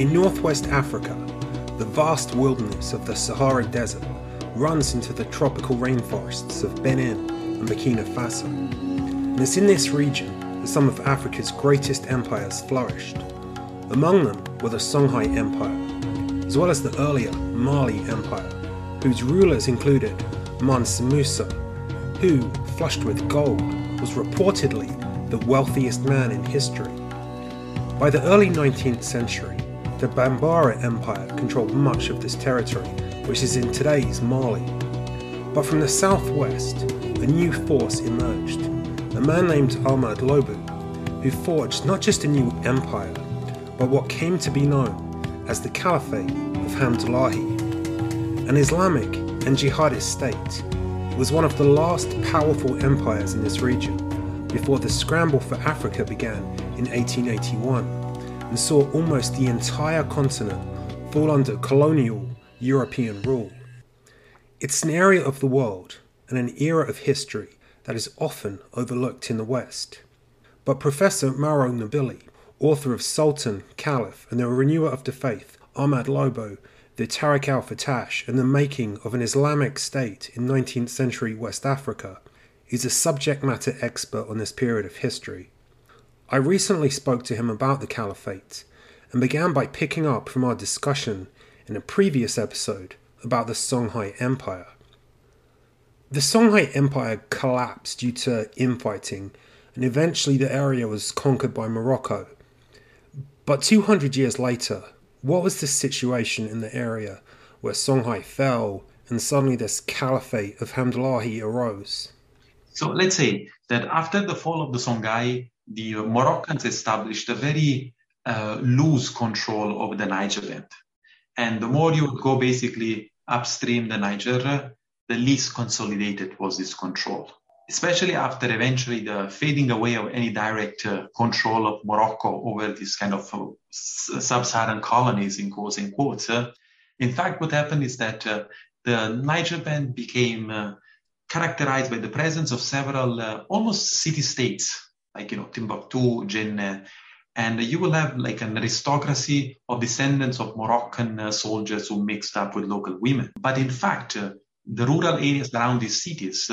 In northwest Africa, the vast wilderness of the Sahara Desert runs into the tropical rainforests of Benin and Burkina Faso. And it's in this region that some of Africa's greatest empires flourished. Among them were the Songhai Empire, as well as the earlier Mali Empire, whose rulers included Mansa Musa, who, flushed with gold, was reportedly the wealthiest man in history. By the early 19th century, the Bambara Empire controlled much of this territory, which is in today's Mali. But from the southwest, a new force emerged, a man named Ahmad Lobu, who forged not just a new empire, but what came to be known as the Caliphate of Hamdullahi. An Islamic and jihadist state, it was one of the last powerful empires in this region before the scramble for Africa began in 1881 and saw almost the entire continent fall under colonial European rule. It's an area of the world and an era of history that is often overlooked in the West. But Professor Mauro Nobili author of Sultan, Caliph, and the renewer of the faith, Ahmad Lobo, the Tarikh al-Fattash, and the making of an Islamic state in 19th century West Africa, is a subject matter expert on this period of history. I recently spoke to him about the Caliphate and began by picking up from our discussion in a previous episode about the Songhai Empire. The Songhai Empire collapsed due to infighting, and eventually the area was conquered by Morocco but 200 years later, what was the situation in the area where Songhai fell and suddenly this caliphate of Hamdullahi arose? So let's say that after the fall of the Songhai, the Moroccans established a very uh, loose control of the Niger Bend. And the more you go basically upstream the Niger, the least consolidated was this control especially after eventually the fading away of any direct uh, control of Morocco over these kind of uh, sub-Saharan colonies in quotes and quotes. Uh, in fact, what happened is that uh, the Niger Bend became uh, characterized by the presence of several almost city-states, like, you know, Timbuktu, Jenne, and you will have like an aristocracy of descendants of Moroccan soldiers who mixed up with local women. But in fact, the rural areas around these cities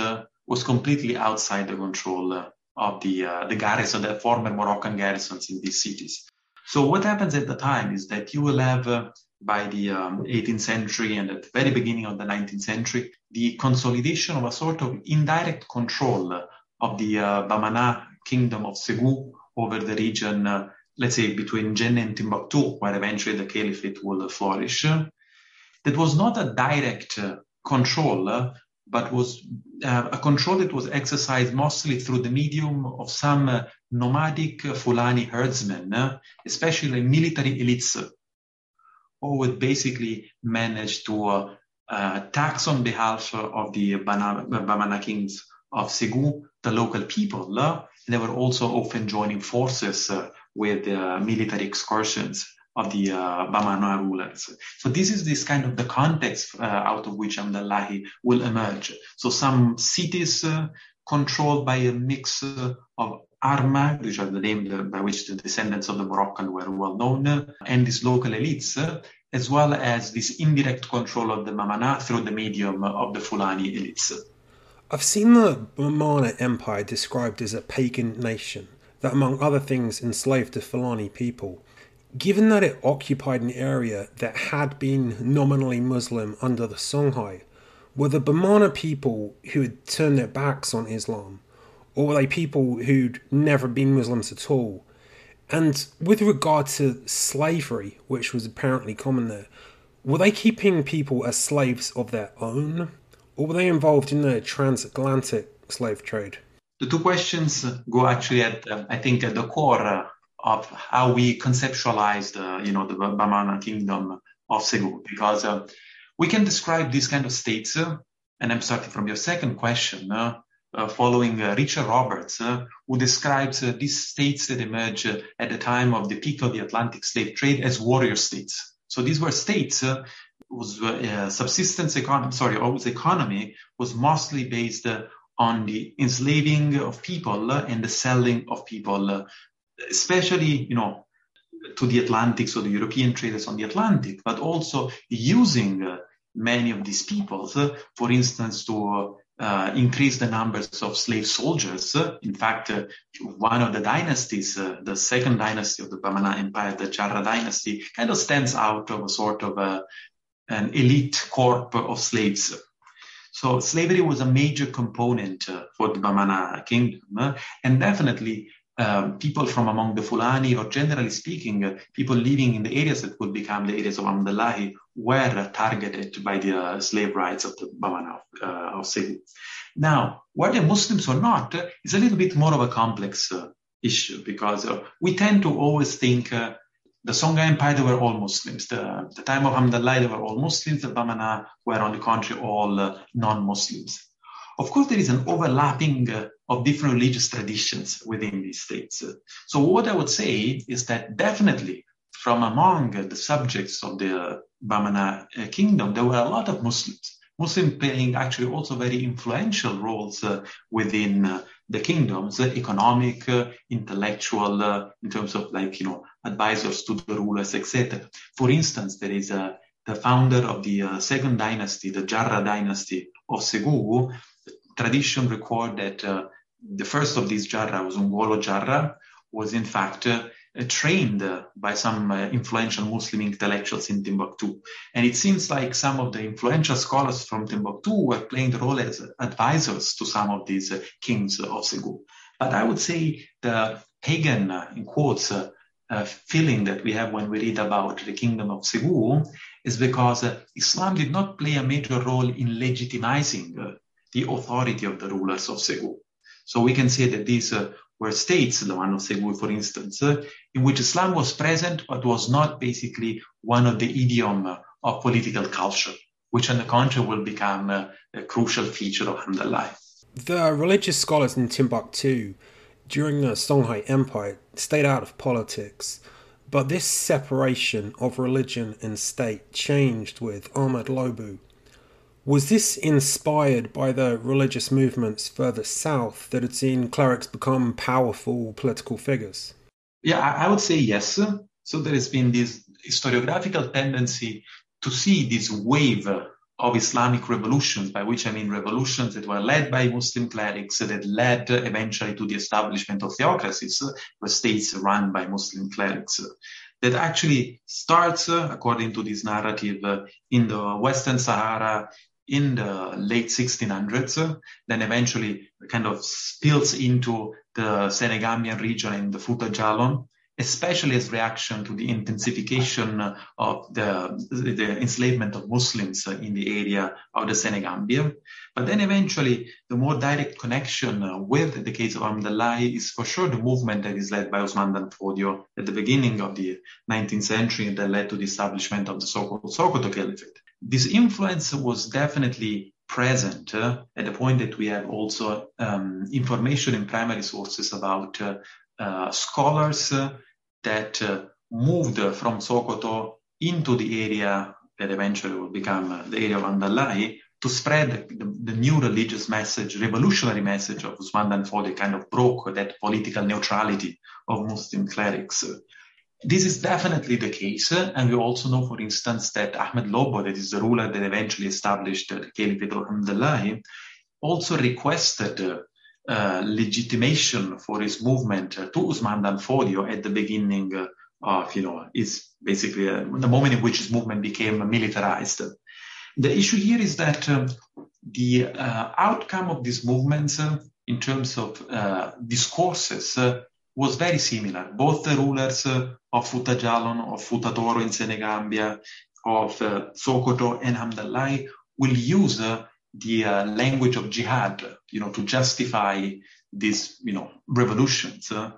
was completely outside the control uh, of the uh, the garrison, the former Moroccan garrisons in these cities. So what happens at the time is that you will have uh, by the um, 18th century and at the very beginning of the 19th century, the consolidation of a sort of indirect control of the uh, Bamana kingdom of Segou over the region, uh, let's say between Jenne and Timbuktu, where eventually the caliphate will flourish. That was not a direct uh, control, but was uh, a control that was exercised mostly through the medium of some uh, nomadic Fulani herdsmen, uh, especially military elites, who would basically manage to uh, uh, tax on behalf of the Bamana kings of Segou, the local people. Uh, they were also often joining forces with the military excursions of the uh, Bamana rulers. So this is this kind of the context uh, out of which Hamdullahi will emerge. So some cities uh, controlled by a mix uh, of Arma, which are the name by which the descendants of the Moroccan were well known, uh, and these local elites, uh, as well as this indirect control of the Bamana through the medium of the Fulani elites. I've seen the Bamana Empire described as a pagan nation that, among other things, enslaved the Fulani people. Given that it occupied an area that had been nominally Muslim under the Songhai, were the Bamana people who had turned their backs on Islam, or were they people who'd never been Muslims at all? And with regard to slavery, which was apparently common there, were they keeping people as slaves of their own, or were they involved in the transatlantic slave trade? The two questions go actually at, uh, I think, at the core uh, of how we conceptualize the, you know, the Bamana kingdom of Segou, because uh, we can describe these kind of states, uh, and I'm starting from your second question, uh, uh following uh, Richard Roberts, uh, who describes these states that emerge at the time of the peak of the Atlantic slave trade as warrior states. So these were states whose subsistence economy, sorry, or whose economy was mostly based on the enslaving of people and the selling of people especially, you know, to the Atlantic, so the European traders on the Atlantic, but also using uh, many of these peoples, uh, for instance, to uh, increase the numbers of slave soldiers. In fact, uh, one of the dynasties, uh, the second dynasty of the Bamana Empire, the Diarra dynasty, kind of stands out of a sort of a, an elite corps of slaves. So slavery was a major component uh, for the Bamana kingdom, uh, and definitely um, people from among the Fulani, or generally speaking, uh, people living in the areas that would become the areas of Hamdallahi, were targeted by the uh, slave rights of the Bamana uh, of Segu. Now, whether Muslims or not is a little bit more of a complex uh, issue because uh, we tend to always think uh, the Songhai Empire, they were all Muslims. The, the time of Hamdallah, they were all Muslims. The Bamana were, on the contrary, all non-Muslims. Of course, there is an overlapping uh, of different religious traditions within these states. So what I would say is that definitely from among the subjects of the Bamana uh, kingdom, there were a lot of Muslims. Muslims playing actually also very influential roles uh, within uh, the kingdoms, uh, economic, uh, intellectual, uh, in terms of like, you know, advisors to the rulers, etc. For instance, there is the founder of the second dynasty, the Diarra dynasty of Segu, tradition record that uh, the first of these Diarra was Ungolo Diarra, was in fact uh, trained uh, by some uh, influential Muslim intellectuals in Timbuktu. And it seems like some of the influential scholars from Timbuktu were playing the role as advisors to some of these uh, kings of Segu. But I would say the pagan, uh, in quotes, feeling that we have when we read about the kingdom of Segu is because Islam did not play a major role in legitimizing the authority of the rulers of Segu. So we can say that these uh, were states, the one of Segu, for instance, uh, in which Islam was present, but was not basically one of the idiom uh, of political culture, which on the contrary will become uh, a crucial feature of Hamdallah. The religious scholars in Timbuktu during the Songhai Empire stayed out of politics, but this separation of religion and state changed with Ahmad Lobu was this inspired by the religious movements further south that had seen clerics become powerful political figures? Yeah, I would say yes. So there has been this historiographical tendency to see this wave of Islamic revolutions, by which I mean revolutions that were led by Muslim clerics that led eventually to the establishment of theocracies, the states run by Muslim clerics. That actually starts, according to this narrative, in the Western Sahara in the late 1600s, then eventually kind of spills into the Senegambian region in the Futa Djallon, especially as reaction to the intensification of the, the enslavement of Muslims in the area of the Senegambia. But then eventually the more direct connection with the case of Hamdallah is for sure the movement that is led by Osman Danfodio at the beginning of the 19th century that led to the establishment of the so-called Sokoto Caliphate this influence was definitely present uh, at the point that we have also um, information in primary sources about uh, uh, scholars uh, that uh, moved from Sokoto into the area that eventually will become the area of Andalai to spread the, the, new religious message, revolutionary message of Usman Danfodio kind of broke that political neutrality of Muslim clerics. This is definitely the case, and we also know, for instance, that Ahmed Lobo, that is the ruler that eventually established the Caliphate of Hamdallah, also requested uh, legitimation for his movement to Usman Danfodio at the beginning of, you know, is basically uh, the moment in which his movement became militarized. The issue here is that um, the uh, outcome of these movements uh, in terms of uh, discourses uh, was very similar. Both the rulers of Fouta Djallon, of Fouta Toro in Senegambia, of uh, Sokoto and Hamdallah will use uh, the uh, language of jihad, you know, to justify these, you know, revolutions. Uh.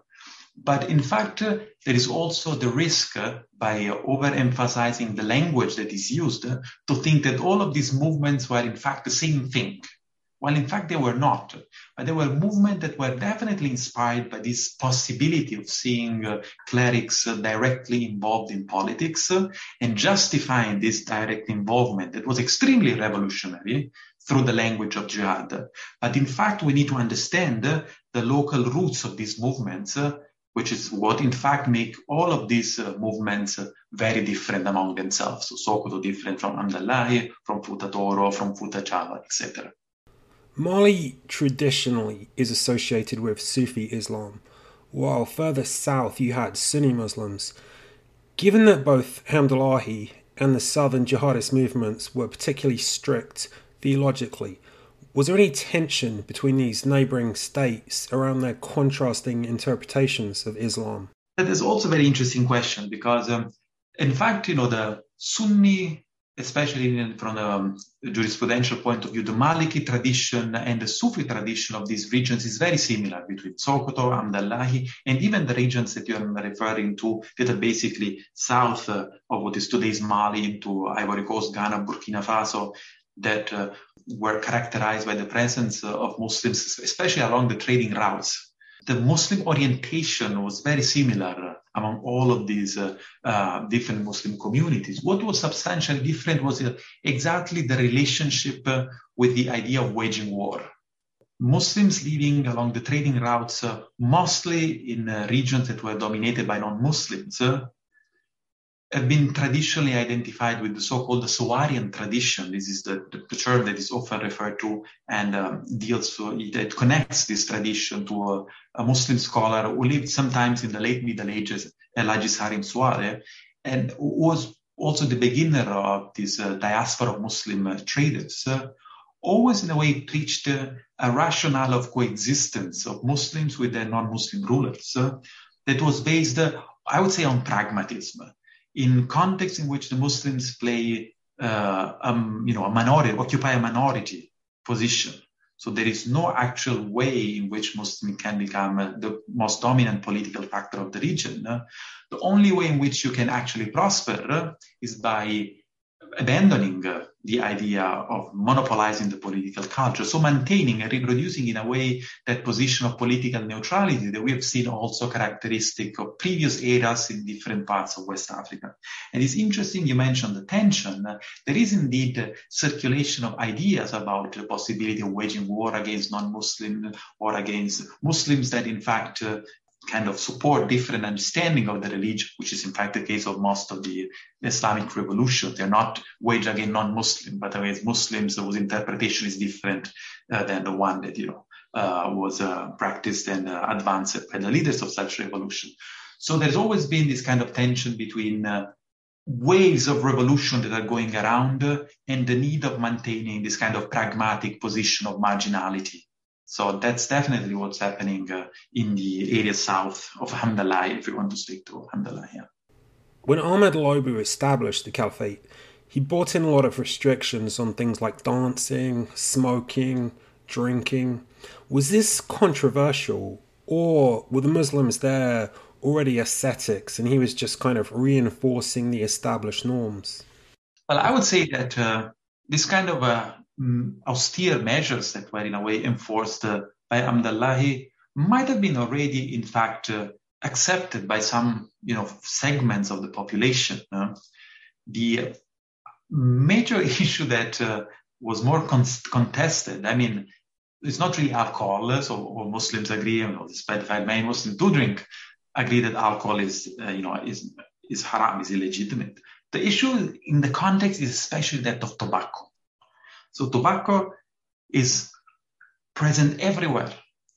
but in fact, uh, there is also the risk by overemphasizing the language that is used to think that all of these movements were in fact the same thing while in fact they were not. But they were movements that were definitely inspired by this possibility of seeing uh, clerics uh, directly involved in politics uh, and justifying this direct involvement that was extremely revolutionary through the language of jihad. But in fact, we need to understand uh, the local roots of these movements uh, which is what in fact make all of these uh, movements very different among themselves. So Sokoto different from Hamdallahi, from Futa Toro, from Futachava, etc. Mali traditionally is associated with Sufi Islam, while further south you had Sunni Muslims. Given that both Hamdallahi and the southern jihadist movements were particularly strict theologically, was there any tension between these neighboring states around their contrasting interpretations of Islam? That is also a very interesting question because, um, in fact, you know, the Sunni, especially from a jurisprudential point of view, the Maliki tradition and the Sufi tradition of these regions is very similar between Sokoto, Hamdallahi, and even the regions that you're referring to that are basically south uh, of what is today's Mali into Ivory Coast, Ghana, Burkina Faso, that uh, were characterized by the presence uh, of Muslims, especially along the trading routes. The Muslim orientation was very similar among all of these uh, uh, different Muslim communities. What was substantially different was uh, exactly the relationship uh, with the idea of waging war. Muslims living along the trading routes, mostly in regions that were dominated by non-Muslims, have been traditionally identified with the so-called Suwarian tradition. This is the, the, term that is often referred to and um, deals to, it connects this tradition to a, a, Muslim scholar who lived sometimes in the late Middle Ages, El Hajj Salim Suwari, and was also the beginner of this uh, diaspora of Muslim uh, traders. Uh, always in a way preached uh, a rationale of coexistence of Muslims with their non-Muslim rulers that was based, uh, I would say, on pragmatism in context in which the Muslims play, uh, um, you know, a minority, occupy a minority position. So there is no actual way in which Muslim can become uh, the most dominant political factor of the region. The only way in which you can actually prosper is by abandoning the idea of monopolizing the political culture. So maintaining and reproducing in a way that position of political neutrality that we have seen also characteristic of previous eras in different parts of West Africa. And it's interesting you mentioned the tension. There is indeed circulation of ideas about the possibility of waging war against non-Muslim or against Muslims that in fact kind of support different understanding of the religion, which is in fact the case of most of the Islamic revolution. They're not waged against non-Muslim, but against Muslims whose interpretation is different uh, than the one that, you know, uh, was uh, practiced and uh, advanced by the leaders of such revolution. So there's always been this kind of tension between uh, waves of revolution that are going around and the need of maintaining this kind of pragmatic position of marginality so that's definitely what's happening uh, in the area south of Hamdallah, if you want to speak to Hamdallah. Yeah. When Ahmed Lobu established the caliphate, he brought in a lot of restrictions on things like dancing, smoking, drinking. Was this controversial, or were the Muslims there already ascetics and he was just kind of reinforcing the established norms? Well, I would say that uh, this kind of uh, Mm, austere measures that were in a way enforced uh, by Hamdallahi might have been already, in fact, uh, accepted by some, you know, segments of the population. Uh, the major issue that uh, was more con- contested, I mean, it's not really alcohol, so all Muslims agree, you know, despite the fact many Muslims do drink, agree that alcohol is, uh, you know, is is haram, is illegitimate. The issue in the context is especially that of tobacco. So tobacco is present everywhere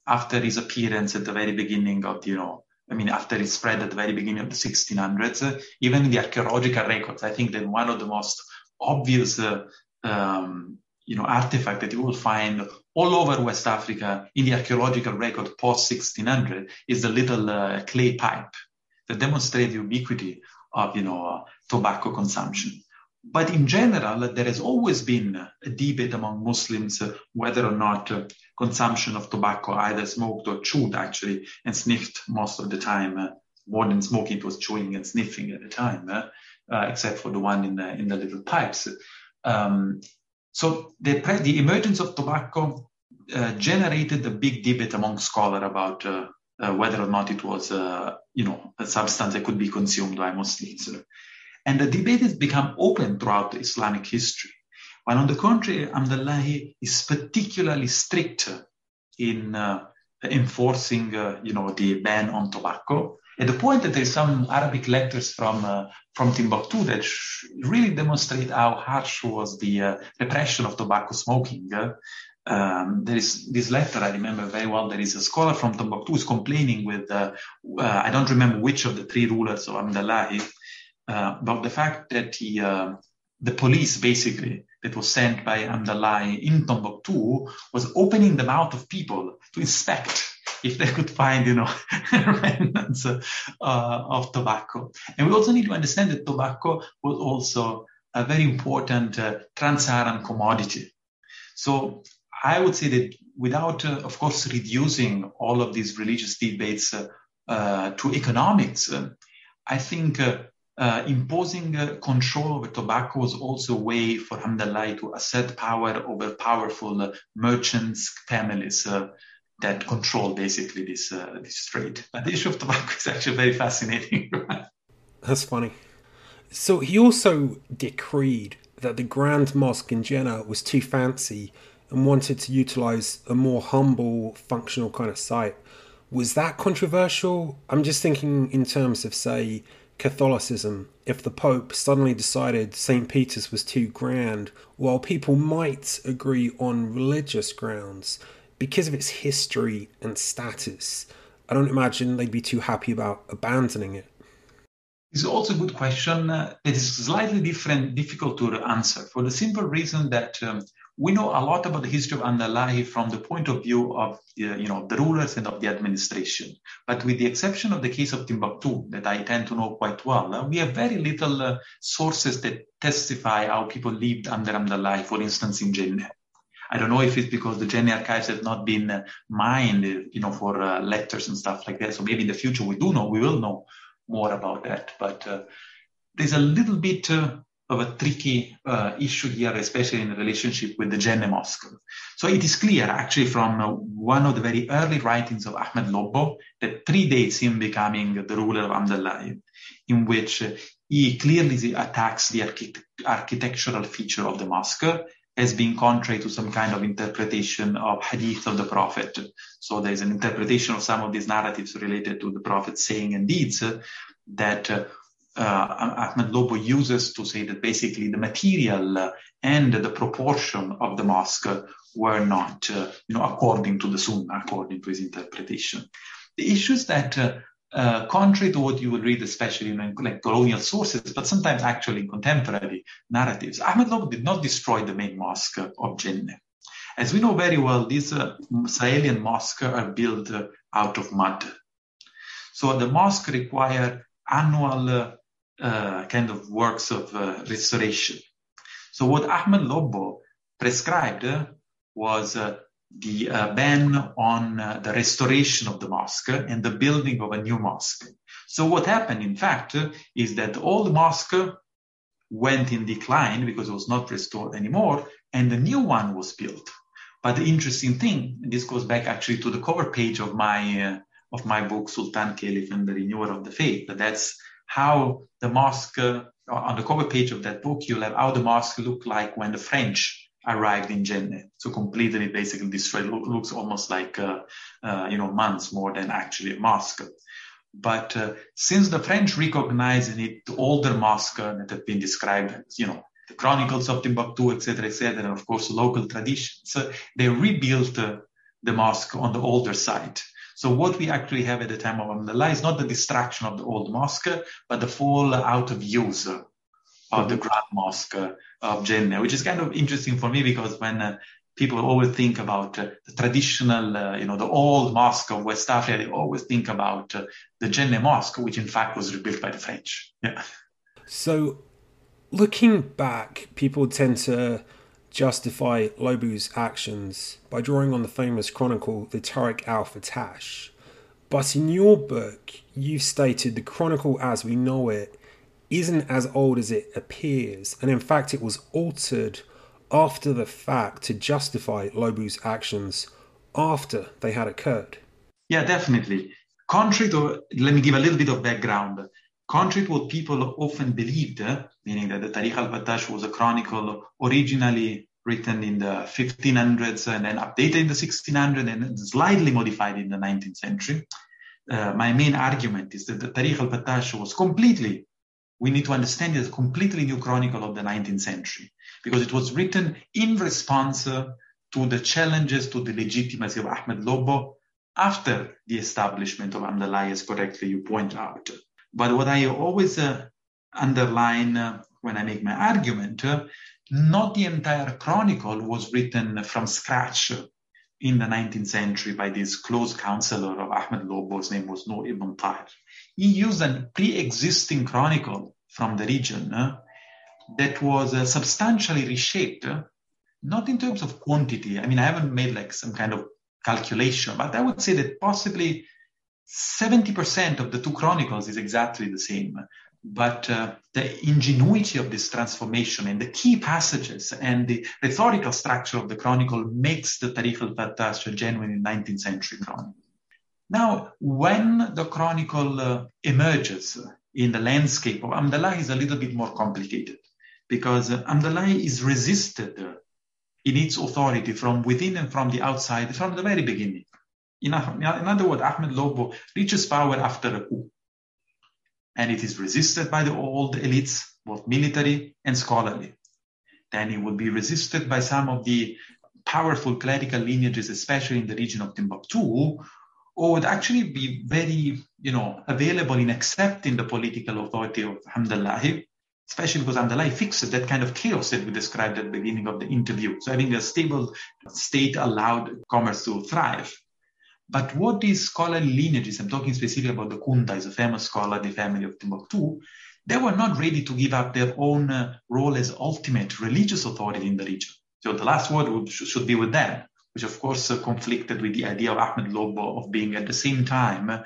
after its appearance at the very beginning of, you know, I mean, after it spread at the very beginning of the 1600s, uh, even in the archaeological records, I think that one of the most obvious, uh, um, you know, artifact that you will find all over West Africa in the archaeological record post 1600 is the little uh, clay pipe that demonstrates the ubiquity of, you know, uh, tobacco consumption. But in general, there has always been a debate among Muslims uh, whether or not uh, consumption of tobacco, either smoked or chewed actually, and sniffed most of the time, uh, more than smoking, it was chewing and sniffing at the time, uh, uh, except for the one in the, in the little pipes. Um, so the, the emergence of tobacco uh, generated a big debate among scholars about whether or not it was, you know, a substance that could be consumed by Muslims. And the debate has become open throughout Islamic history. While on the contrary, Hamdallahi is particularly strict in uh, enforcing, uh, you know, the ban on tobacco. At the point that there's some Arabic letters from uh, from Timbuktu that really demonstrate how harsh was the uh, repression of tobacco smoking. Um, there is this letter I remember very well. There is a scholar from Timbuktu who's complaining with uh, uh, I don't remember which of the three rulers of Amdallahi uh, about the fact that he, the police basically that was sent by Amdallahi in Timbuktu was opening the mouth of people to inspect if they could find, you know, remnants uh, of tobacco. And we also need to understand that tobacco was also a very important uh, trans-Saharan commodity. So I would say that without, uh, of course, reducing all of these religious debates uh, uh, to economics, uh, I think Uh, imposing uh, control over tobacco was also a way for Hamdallah to assert power over powerful uh, merchants, families, that control basically this uh, this trade. But the issue of tobacco is actually very fascinating. That's funny. So he also decreed that the Grand Mosque in Jenne was too fancy and wanted to utilize a more humble, functional kind of site. Was that controversial? I'm just thinking in terms of, say, Catholicism. If the Pope suddenly decided St. Peter's was too grand, while people might agree on religious grounds, because of its history and status, I don't imagine they'd be too happy about abandoning it. It's also a good question. that is slightly different, difficult to answer for the simple reason that um, we know a lot about the history of Andalahi from the point of view of uh, you know the rulers and of the administration. But with the exception of the case of Timbuktu, that I tend to know quite well, uh, we have very little uh, sources that testify how people lived under Andalahi, for instance, in Jenne. I don't know if it's because the Jenne archives have not been uh, mined, you know, for uh, letters and stuff like that. So maybe in the future we do know, we will know more about that. But uh, there's a little bit uh, of a tricky uh, issue here, especially in relationship with the Jenne Mosque. So it is clear, actually, from uh, one of the very early writings of Ahmed Lobbo that predates him becoming the ruler of Amdallah, in which he clearly attacks the architect- architectural feature of the mosque as being contrary to some kind of interpretation of hadith of the Prophet. So there's an interpretation of some of these narratives related to the Prophet's saying and deeds that uh, Ahmed Lobo uses to say that basically the material and the proportion of the mosque were not, uh, you know, according to the Sunnah, according to his interpretation. The issue is that uh, uh, contrary to what you will read, especially in like colonial sources, but sometimes actually in contemporary narratives, Ahmed Lobo did not destroy the main mosque of Jenne. As we know very well, these uh, Sahelian mosques are built uh, out of mud. So the mosque require annual uh, uh, kind of works of uh, restoration. So what Ahmed Lobo prescribed was the uh, ban on uh, the restoration of the mosque and the building of a new mosque. So what happened, in fact, is that the old mosque went in decline because it was not restored anymore, and the new one was built. But the interesting thing, and this goes back actually to the cover page of my uh, of my book Sultan Caliph and the Renewer of the Faith. That that's how the mosque uh, on the cover page of that book. You'll have how the mosque looked like when the French arrived in Jenne. So completely basically destroyed. It looks almost like, uh, uh, you know, months more than actually a mosque. But uh, since the French recognized it, the older mosque that had been described, you know, the chronicles of Timbuktu, etc., etc., and of course local traditions, they rebuilt the mosque on the older site. So what we actually have at the time of Amdallah is not the destruction of the old mosque, but the fall out of use of the Grand Mosque of Jenne, which is kind of interesting for me because when uh, people always think about uh, the traditional, uh, you know, the old mosque of West Africa, they always think about uh, the Jenne Mosque, which in fact was rebuilt by the French. Yeah. So, looking back, people tend to justify Lobu's actions by drawing on the famous chronicle, the Tarikh al-Fattash. But in your book, you've stated the chronicle as we know it isn't as old as it appears, and in fact, it was altered after the fact to justify Lobu's actions after they had occurred. Yeah, definitely. Contrary to, let me give a little bit of background. Contrary to what people often believed, meaning that the Tarikh al-Fattash was a chronicle originally written in the 1500s and then updated in the 1600s and slightly modified in the 19th century. Uh, my main argument is that the Tarikh al-Fattash was completely, we need to understand it a completely new chronicle of the 19th century because it was written in response uh, to the challenges to the legitimacy of Ahmed Lobo after the establishment of Hamdallah, as correctly you point out. But what I always uh, underline uh, when I make my argument, uh, not the entire chronicle was written from scratch in the 19th century by this close counselor of Ahmed Lobo, his name was Noor ibn Tahir. He used a pre-existing chronicle from the region uh, that was uh, substantially reshaped, uh, not in terms of quantity. I mean, I haven't made like some kind of calculation, but I would say that possibly 70% of the two chronicles is exactly the same. But uh, the ingenuity of this transformation and the key passages and the rhetorical structure of the chronicle makes the Tarikh al-Fattash a genuine 19th century chronicle. Now, when the chronicle uh, emerges in the landscape of Hamdallah is a little bit more complicated because uh, is resisted in its authority from within and from the outside from the very beginning. In, other words, Ahmed Lobo reaches power after a coup. And it is resisted by the old elites, both military and scholarly. Then it would be resisted by some of the powerful clerical lineages, especially in the region of Timbuktu, or would actually be very, you know, available in accepting the political authority of Hamdallah especially because Hamdallah fixed that kind of chaos that we described at the beginning of the interview. So having a stable state allowed commerce to thrive. But what these scholarly lineages, I'm talking specifically about the Kunta, is a famous scholar, the family of Timbuktu, they were not ready to give up their own uh, role as ultimate religious authority in the region. So the last word would, should be with them, which of course uh, conflicted with the idea of Ahmed Lobo of being at the same time uh,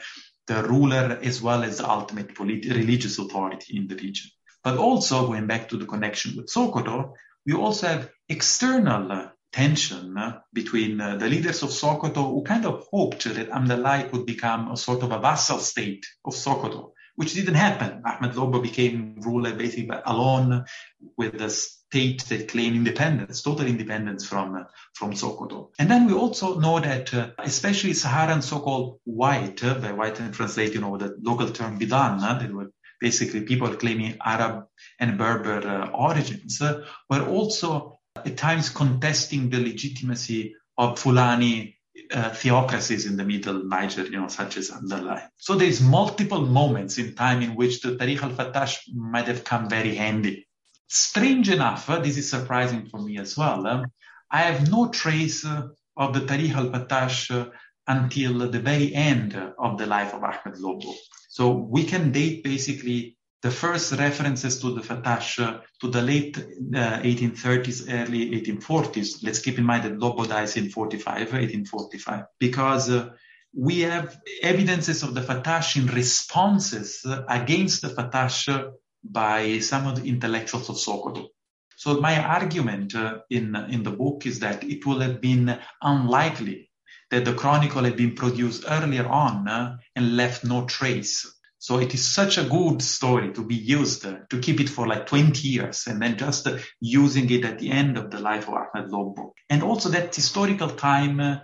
the ruler as well as the ultimate polit- religious authority in the region. But also going back to the connection with Sokoto, we also have external uh, tension uh, between uh, the leaders of Sokoto who kind of hoped that Amdalai could become a sort of a vassal state of Sokoto, which didn't happen. Ahmed Lobo became ruler basically alone with the state that claimed independence, total independence from, uh, from Sokoto. And then we also know that, uh, especially Saharan so-called white, uh, by white and translate, you know, the local term bidan, that were basically people claiming Arab and Berber uh, origins, uh, were also at times contesting the legitimacy of Fulani uh, theocracies in the middle Niger, you know, such as Hamdallah. So there's multiple moments in time in which the Tarikh al-Fattash might have come very handy. Strange enough, uh, this is surprising for me as well, uh, I have no trace uh, of the Tarikh al-Fattash until the very end of the life of Ahmed Lobo. So we can date basically the first references to the Fattash uh, to the late uh, 1830s, early 1840s. Let's keep in mind that Lobo dies in 45, 1845, because uh, we have evidences of the Fattash in responses against the Fattash by some of the intellectuals of Sokoto. So my argument uh, in, in the book is that it will have been unlikely that the chronicle had been produced earlier on uh, and left no trace. So it is such a good story to be used uh, to keep it for like 20 years and then just uh, using it at the end of the life of Ahmed Lobo. And also that historical time, uh,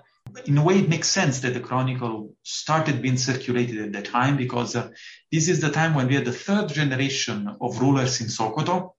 in a way, it makes sense that the chronicle started being circulated at that time because uh, this is the time when we had the third generation of rulers in Sokoto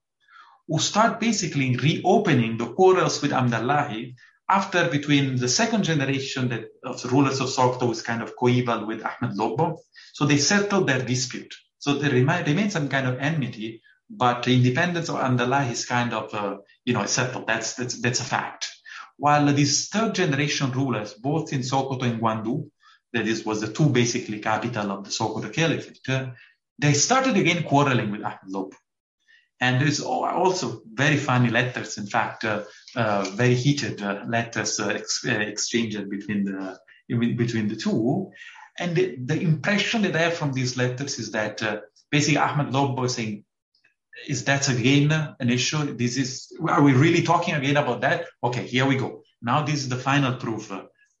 who start basically reopening the quarrels with Hamdallahi after between the second generation that, of the rulers of Sokoto was kind of coeval with Ahmed Lobo. So they settled their dispute. So there remains some kind of enmity, but independence of Hamdallah is kind of, uh, you know, settled. That's, that's, that's a fact. While these third generation rulers, both in Sokoto and Gwandu, that is, was the two basically capital of the Sokoto Caliphate, uh, they started again quarreling with Ahmed Lobo. And there's also very funny letters, in fact, uh, uh, very heated uh, letters uh, ex- uh, exchanged between the between the two. And the, the, impression that I have from these letters is that basically Ahmed Lobo is saying, is that again an issue? This is, are we really talking again about that? Okay, here we go. Now this is the final proof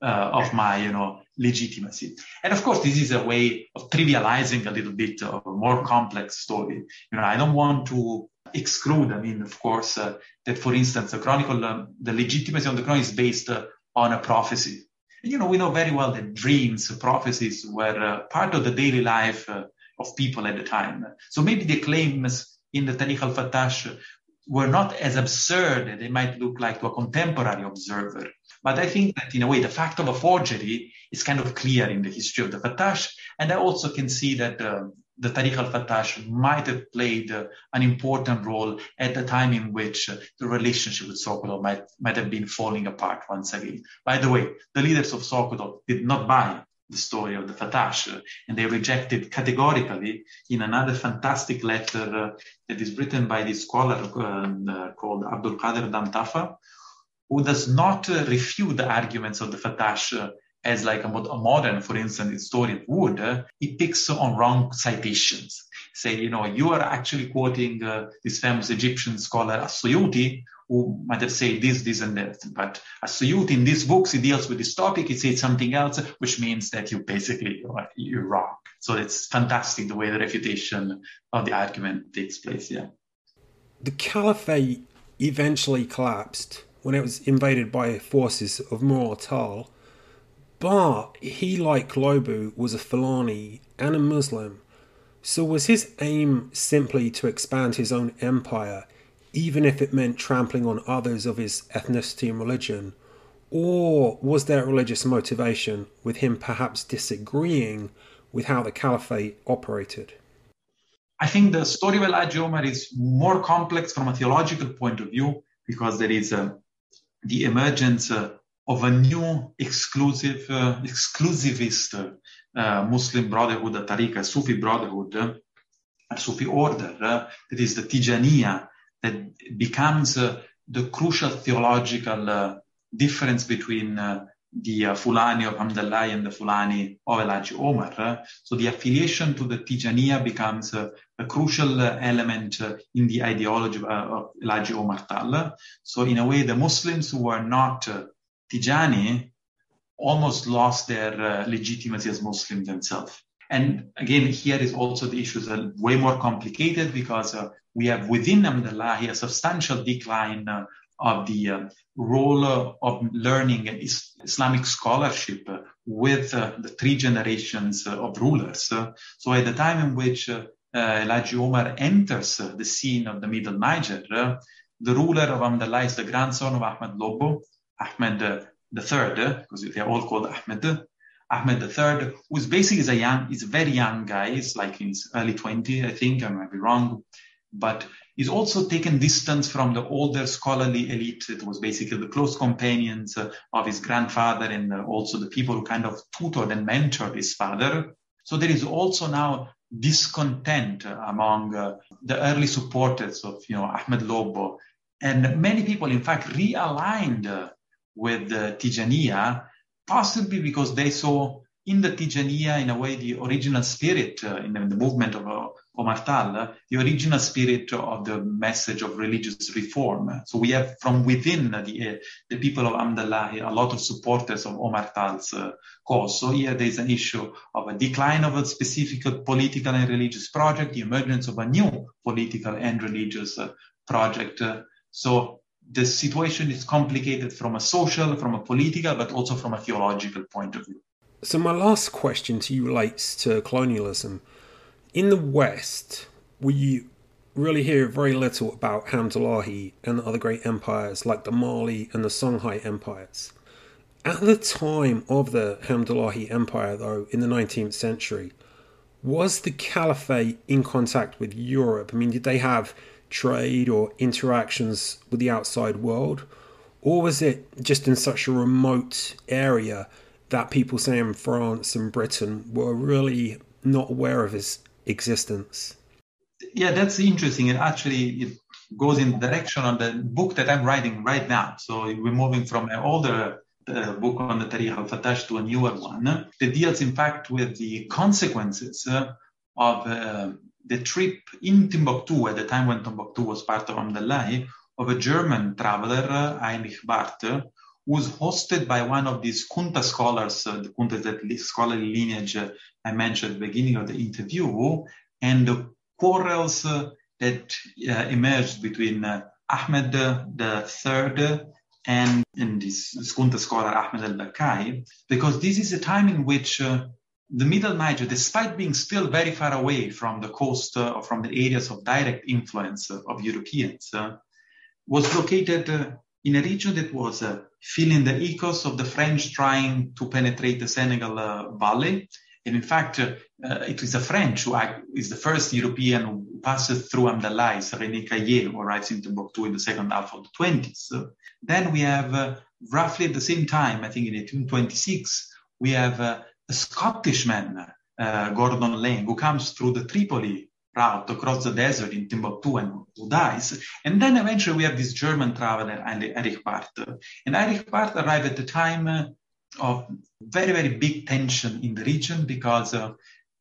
of my, you know, legitimacy. And of course, this is a way of trivializing a little bit of a more complex story. You know, I don't want to exclude, I mean, of course, uh, that for instance, the chronicle, uh, the legitimacy of the chronicle is based uh, on a prophecy. And, you know, we know very well that dreams, prophecies were uh, part of the daily life uh, of people at the time. So maybe the claims in the Tarikh al-Fattash were not as absurd as they might look like to a contemporary observer. But I think that in a way, the fact of a forgery is kind of clear in the history of the Fattash. And I also can see that uh, the Tarikh al-Fattash might have played uh, an important role at the time in which uh, the relationship with Sokoto might, might have been falling apart once again. By the way, the leaders of Sokoto did not buy the story of the Fattash, uh, and they rejected categorically in another fantastic letter uh, that is written by this scholar uh, called Abdul Qadir Dantafa, who does not refute the arguments of the Fattash as like a, a modern, for instance, historian would, uh, he picks on wrong citations. Say, you know, you are actually quoting uh, this famous Egyptian scholar As-Suyuti, who might have said this, this, and that. But As-Suyuti in these books, he deals with this topic, he says something else, which means that you basically, you're wrong. So it's fantastic the way the refutation of the argument takes place, yeah. The caliphate eventually collapsed when it was invaded by forces of Mu'tal but he, like Lobu, was a Fulani and a Muslim. So was his aim simply to expand his own empire, even if it meant trampling on others of his ethnicity and religion? Or was there a religious motivation, with him perhaps disagreeing with how the caliphate operated? I think the story of El Hajj Omar is more complex from a theological point of view because there is uh, the emergence uh, of a new exclusive, uh, exclusivist uh, Muslim brotherhood, a tariqa, Sufi brotherhood, a Sufi order, that is the Tijaniya, that becomes the crucial theological difference between uh, the Fulani of Hamdallah and the Fulani of Elaji Omar. so the affiliation to the Tijaniya becomes a crucial element in the ideology of, of Elaji Omar Tal. So in a way, the Muslims who are not Tijani almost lost their uh, legitimacy as Muslim themselves. And again, here is also the issues are way more complicated because uh, we have within Hamdallahi a substantial decline uh, of the uh, role of learning Islamic scholarship with uh, the three generations uh, of rulers. so at the time in which uh, Elaji Omar enters the scene of the Middle Niger, the ruler of Hamdallah is the grandson of Ahmed Lobo, Ahmed the third, because they're all called Ahmed. Ahmed third, who's basically is a young, he's a very young guy. He's like in his early 20, I think. I might be wrong, but he's also taken distance from the older scholarly elite. It was basically the close companions uh, of his grandfather and uh, also the people who kind of tutored and mentored his father. So there is also now discontent among uh, the early supporters of, you know, Ahmed Lobo. And many people, in fact, realigned uh, with the Tijaniya, possibly because they saw in the Tijaniya, in a way, the original spirit uh, in, the, in, the, movement of Omar Tal, uh, the original spirit of the message of religious reform. So we have from within the, uh, the people of Hamdallah a lot of supporters of Omar Tal's uh, cause. So here there is an issue of a decline of a specific political and religious project, the emergence of a new political and religious uh, project. so the situation is complicated from a social, from a political, but also from a theological point of view. So, my last question to you relates to colonialism. In the West, we really hear very little about Hamdullahi and other great empires like the Mali and the Songhai empires. At the time of the Hamdullahi Empire, though, in the 19th century, was the Caliphate in contact with Europe? I mean, did they have trade or interactions with the outside world? Or was it just in such a remote area that people, say in France and Britain, were really not aware of his existence? Yeah, that's interesting. And actually, it goes in the direction of the book that I'm writing right now. So we're moving from an older uh, book on the Tarikh al-Fattash to a newer one that deals, in fact, with the consequences uh, of uh, the trip in Timbuktu at the time when Timbuktu was part of Hamdallahi of a German traveler, Heinrich Barth, was hosted by one of these Kunta scholars, uh, the Kunta that scholarly lineage uh, I mentioned at the beginning of the interview, and the quarrels uh, that uh, emerged between uh, Ahmed the third and, and this kunta scholar Ahmed al-Bakkai, because this is a time in which uh, the Middle Niger, despite being still very far away from the coast uh, or from the areas of direct influence of Europeans, uh, was located uh, in a region that was uh, feeling the echoes of the French trying to penetrate the Senegal uh, Valley. And in fact, uh, it was the French who is the first European who passes through Amdalai, René Caillé, who arrives in Timbuktu in the second half of the 20s. then we have roughly at the same time, I think in 1826, we have a Scottishman, uh, Gordon Laing, who comes through the Tripoli route across the desert in Timbuktu and who dies. And then eventually we have this German traveler, Heinrich Barth. And Heinrich Barth arrived at the time uh, of very, very big tension in the region because uh,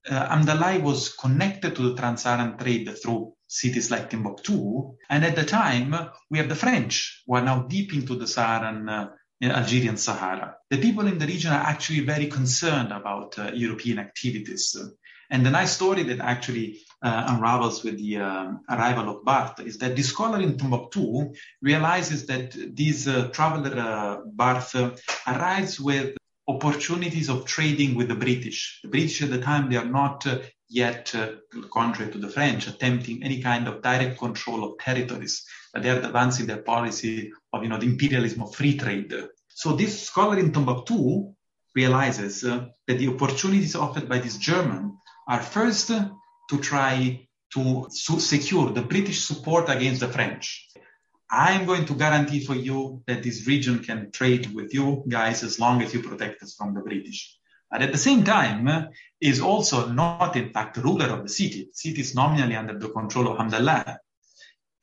uh, was connected to the trans-Saharan trade through cities like Timbuktu. And at the time, we have the French who are now deep into the Saharan uh, Algerian Sahara. The people in the region are actually very concerned about uh, European activities. And the nice story that actually unravels with the um, arrival of Barth is that the scholar in Timbuktu realizes that this uh, traveler uh, Barth arrives with opportunities of trading with the British. The British at the time, they are not uh, yet, uh, contrary to the French, attempting any kind of direct control of territories. But they are advancing their policy of, you know, the imperialism of free trade. So this scholar in Timbuktu realizes uh, that the opportunities offered by this German are first to try to secure the British support against the French. I'm going to guarantee for you that this region can trade with you guys as long as you protect us from the British. But at the same time, is also not in fact ruler of the city. The city is nominally under the control of Hamdallah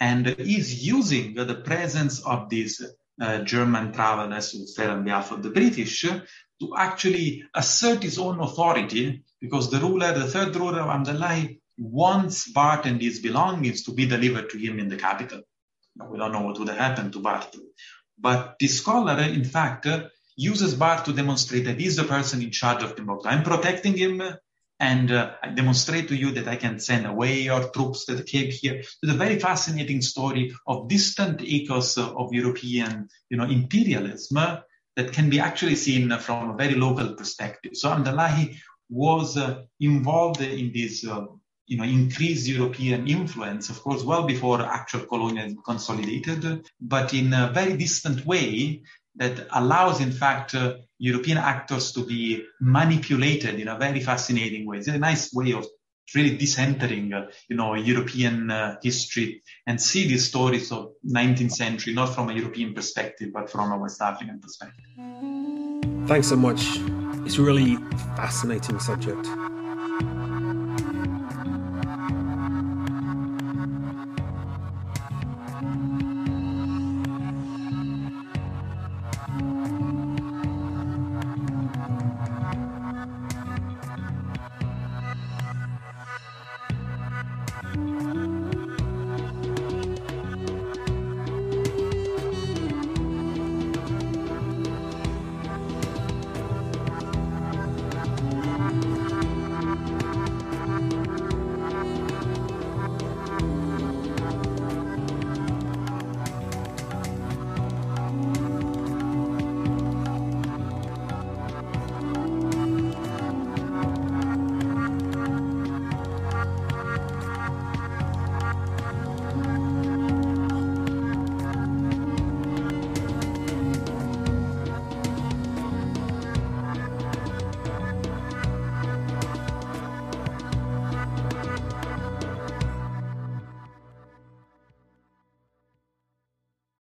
and is using the presence of these uh, German travelers who said on behalf of the British to actually assert his own authority because the ruler, the third ruler of Amdalai, wants Barth and his belongings to be delivered to him in the capital. We don't know what would have happened to Barth. But this scholar, in fact, uses Barth to demonstrate that he's the person in charge of Timbuktu. I'm protecting him and uh, I demonstrate to you that I can send away your troops that came here. It's a very fascinating story of distant echoes of European, you know, imperialism that can be actually seen from a very local perspective. So Amdalahi was uh, involved in this, uh, you know, increased European influence, of course, well before actual colonialism consolidated, but in a very distant way that allows, in fact, uh, European actors to be manipulated in a very fascinating way. It's a nice way of really decentering, uh, you know, European uh, history and see these stories of 19th century, not from a European perspective, but from a West African perspective. Thanks so much. It's a really fascinating subject.